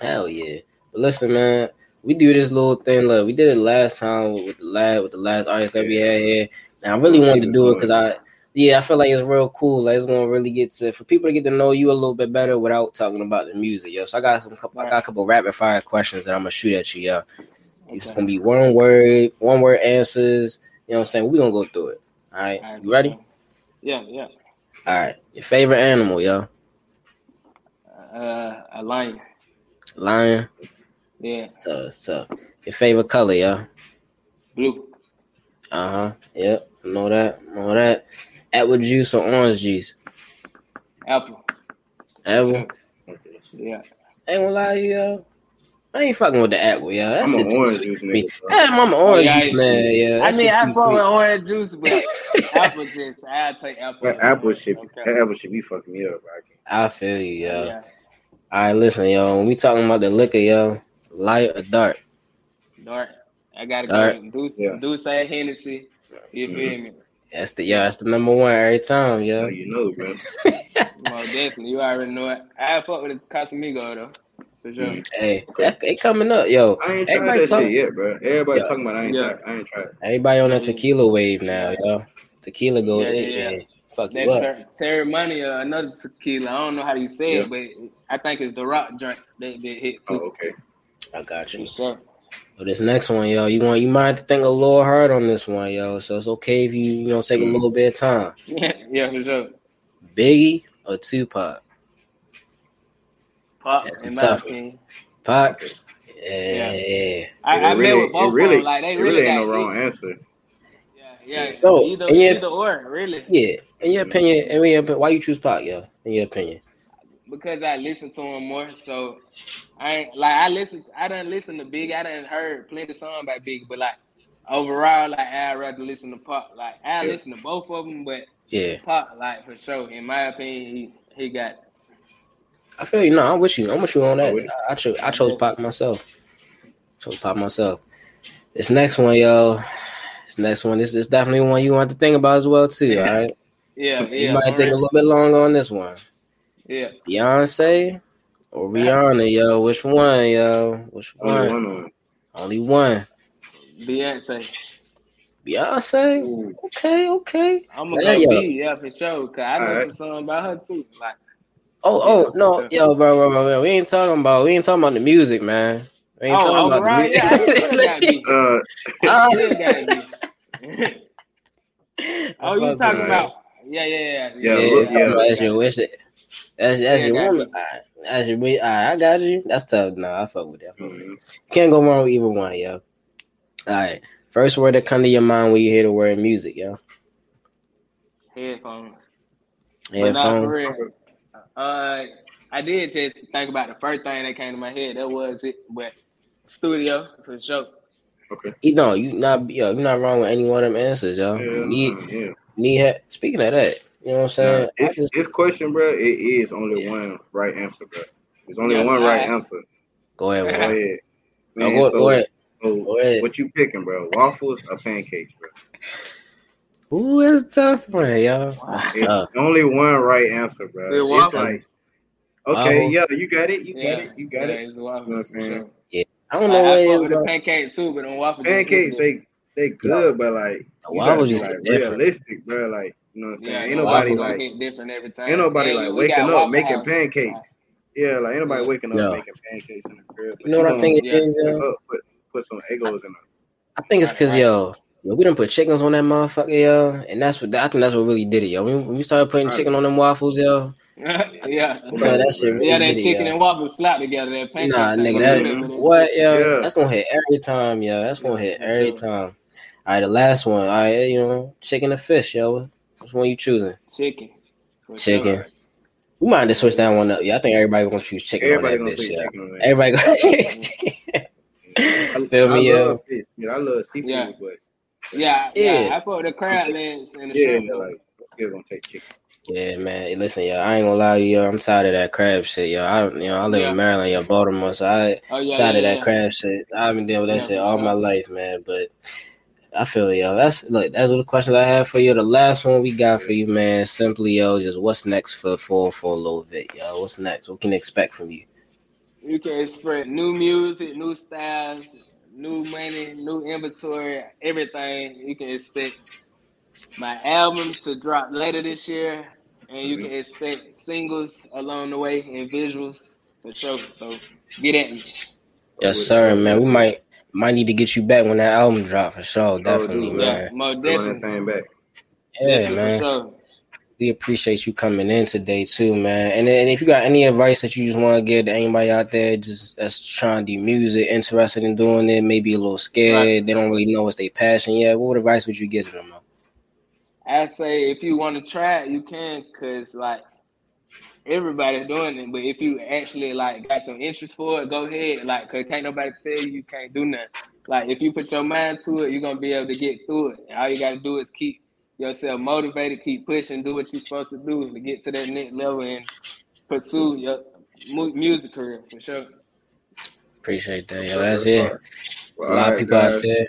Hell yeah. But listen, man, we do this little thing. Look, we did it last time with the last with the last artist that we had here. And I really wanted to do it because I yeah, I feel like it's real cool. Like it's gonna really get to for people to get to know you a little bit better without talking about the music, yo. So I got some I got a couple rapid fire questions that I'm gonna shoot at you, yo. It's gonna be one word, one word answers. You know what I'm saying? We're gonna go through it. All right, All right, you ready? Yeah, yeah. All right. Your favorite animal, yo? Uh, a lion. Lion. Yeah, So, so your favorite color, yo? blue. Uh huh. Yep. I know that. I know that. Apple juice or orange juice? Apple. Apple. Okay. Yeah. ain't gonna lie to you, yo. I ain't fucking with the apple, yo. That I'm shit an too orange sweet juice nigga. Yeah, I'm an orange yeah, juice man. Yeah, I mean, I too fuck sweet. with orange juice, but [LAUGHS] apple juice. I take apple. That apple shit, Okay. that apple shit be fucking me up. Bro. I I feel you, yo. Yeah. All right, listen, yo. When we talking about the liquor, yo, light or dark? Dark. I gotta Dark. go. Deuce, Yeah. Deuce say Hennessy. You feel Mhm. me? That's the yeah, that's the number one every time, Yeah. yo. You know, bro. [LAUGHS] well, definitely. You already know it. I fuck with the Casamigo though. For sure. Hey, that, it coming up, yo. I ain't tried Everybody that talk- shit yet, bro. Everybody Yeah. talking about. I ain't Yeah. tried. I ain't tried. Everybody on that tequila wave now, yo. Tequila go, Yeah, it, yeah, yeah, fuck That you up. ter- Teremana another tequila. I don't know how you say it, but I think it's the rock joint that, that hit Oh, okay. I got you. For sure. But this next one, yo, you want you might have to think a little hard on this one, yo. So it's okay if you you know take a Mm. little bit of time. [LAUGHS] yeah, for sure. Biggie or Tupac? Pac, That's in a my tough one. opinion. Pac. Okay. Yeah. It I, I really, met with both really, of them. Like they it really, really ain't no wrong hits. answer. Yeah, yeah. No, either, and yeah- either or, really. Yeah. In your opinion, in your opinion, why you choose Pac, yo? In your opinion. Because I listen to him more. So I ain't like I listen I done listen to Big. I done heard plenty of songs by Big, but like overall, like I'd rather listen to Pac. Like I Yeah. listen to both of them, but Yeah. Pac, like for sure, in my opinion, he he got I feel you. No, I'm with you. I'm with you on that. I, I chose I chose Pac myself. Chose Pac myself. This next one, yo. This next one, this is definitely one you want to think about as well, too. [LAUGHS] All right. yeah, yeah. you might I'm think a little bit longer on this one. yeah. Beyonce or Rihanna, yo? Which one, yo? Which Only one? one. Only one. Beyonce. Beyonce. Ooh. Okay, okay. I'm gonna Yeah, go yeah. B, yeah, for sure. Cause I know Alright. some songs about her too. Like Oh, oh no, yo, bro, bro, bro, bro, we ain't talking about we ain't talking about the music, man. We ain't Oh, talking about overall, the yeah, I music. beat. [LAUGHS] Uh, still got B. oh, you talking with about yeah, yeah, yeah. Yeah, Yeah, look, talking yeah. that's your wish. That's that's Yeah, your got woman. me. Alright, That's your we. Alright, I got you. That's tough. No, I fuck with that. I fuck with that. mhm. Can't go wrong with either one, yo. All right. First word that come to your mind when you hear the word music, yo. Headphones. But not Headphone. for real. Uh, I did just think about the first thing that came to my head. That was it, but studio for sure. Okay. You know, you not yo, you're not wrong with any one of them answers, yo. Yeah, need yeah. need he- speaking of that, you know what I'm saying? Nah, I it's, just this question, bro. It is only one right answer, bro. There's only Yeah, one right alright. answer. go ahead, Go man. ahead. No, go, so, go ahead. so Go ahead. what you picking, bro? Waffles or pancakes, bro? Ooh, that's a tough one, yo. That's It's only one right answer, bro. Yeah, It's like, okay, Waffles. yeah, you got it, you Yeah, got it, you got yeah, it. It's waffles You know what for I'm sure. I don't know I what it fuck is, with the pancake too, but them waffles. Pancakes, they they good, but like The you gotta waffles be just like different. realistic, bro. Like you know what I'm saying? Yeah, ain't nobody like different every time. ain't nobody And like waking up making House. pancakes. Yeah, like anybody waking up Yeah. making pancakes in the crib. You know what I think it Yeah. is, yo? Up, put put some egos in it. I think it's because yo, yo, we done put chickens on that motherfucker, yo, and that's what I think that's what really did it, yo. When, when we started putting Right. chicken on them waffles, yo, [LAUGHS] yeah. yeah, that shit really Yeah, did that it, chicken yo. and waffles slap together. That pancakes Nah, nigga, that do that with that what, yo? Yeah. That's gonna hit every time, yo. That's gonna hit every sure. time. All right, the last one. All right, you know, chicken and fish, yo. Which one you choosing? Chicken. For Chicken. sure. We might have to switch that one up. Yeah, I think everybody gonna choose chicken Everybody on gonna that bitch, yeah. chicken on. Everybody gonna [LAUGHS] choose chicken. I, Feel I me, yo? love fish. Yeah, I love seafood, Yeah. but Yeah, yeah. Yeah. I put the crab legs and the yeah, shrimp. though. like I'm gonna take chicken. Yeah, man. Hey, Listen, yo, I ain't gonna lie to you, yo. I'm tired of that crab shit, yo. I, you know, I live Yeah. in Maryland, yo, Baltimore, so I Oh yeah, tired yeah, of that yeah. crab shit. I've been dealing with that Yeah, shit all sure. my life, man. But I feel it, yo. That's look, that's what the questions I have for you. The last one we got for you, man. Simply, yo, just what's next for for for a little bit, yo. What's next? What can you expect from you? You can spread new music, new styles, new money, new inventory, everything you can expect my album to drop later this year, and you can Mm-hmm. expect singles along the way and visuals for sure. So get at me. Yes, sir, man. We might might need to get you back when that album drop for sure. Sure Definitely, do, man. Yeah, most that definitely. thing back. Yeah, Definitely, man. For sure. We appreciate you coming in today too, man. And and if you got any advice that you just want to give to anybody out there just that's trying to do music, interested in doing it, maybe a little scared, Right. they don't really know what's their passion yet. What advice would you give to them? I say if you want to try it, you can, cause like everybody's doing it. But if you actually like got some interest for it, go ahead. Like, cause can't nobody tell you you can't do nothing. Like, if you put your mind to it, you're gonna be able to get through it. All you gotta do is keep yourself motivated, keep pushing, do what you're supposed to do to get to that next level and pursue your music career for sure. Appreciate that, yo. That's it. Well, a lot of alright, people out there.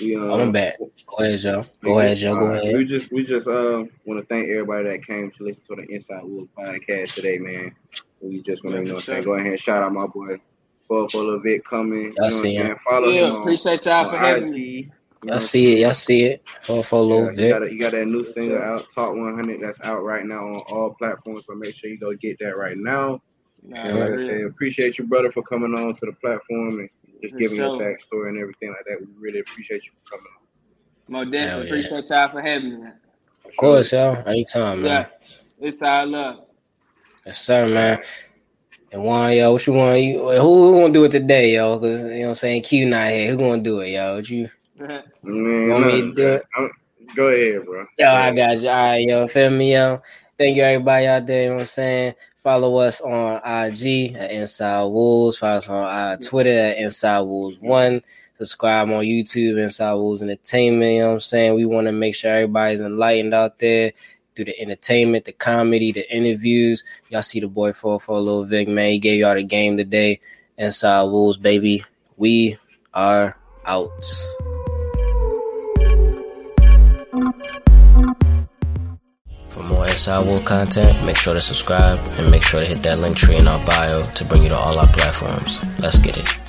We, uh, I'm back. Go ahead, Joe. Go ahead, Joe. Go Alright, ahead. We just we just uh want to thank everybody that came to listen to the Inside Wolves podcast today, man. We just want to you know what saying go ahead and shout out my boy Full Full of It coming. You know I'm see him. Follow Yeah, him appreciate y'all on for having me. You know Y'all see it. Y'all see it. For for a I'm? Yeah, you got a, you got that new single out, Talk 100, that's out right now on all platforms. So make sure you go get that right now. Nah, And like I for real. said, appreciate you, brother, for coming on to the platform and just For giving your backstory and everything like that. We really appreciate you for coming on. Most definitely yeah. appreciate y'all for having me. Of course, yo. Anytime, man. Yeah, it's all love. Yes, sir, man. And one, yo, what you want? You, who, who gonna do it today, yo? Because you know what I'm saying, Q not here. Who gonna do it, yo? What you? Man, Want me to nothing, do it? I'm- Go ahead, bro. Yo, I got you. All right, yo, feel me, yo. Thank you, everybody out there. You know what I'm saying? Follow us on IG at Inside Wolves. Follow us on uh, Twitter at Inside Wolves One. Subscribe on YouTube, Inside Wolves Entertainment. You know what I'm saying? We want to make sure everybody's enlightened out there through the entertainment, the comedy, the interviews. Y'all see the boy 404 Lil Vic, man. He gave y'all the game today. Inside Wolves, baby. We are out. For more Inside Wolf content, make sure to subscribe and make sure to hit that Linktree in our bio to bring you to all our platforms. Let's get it.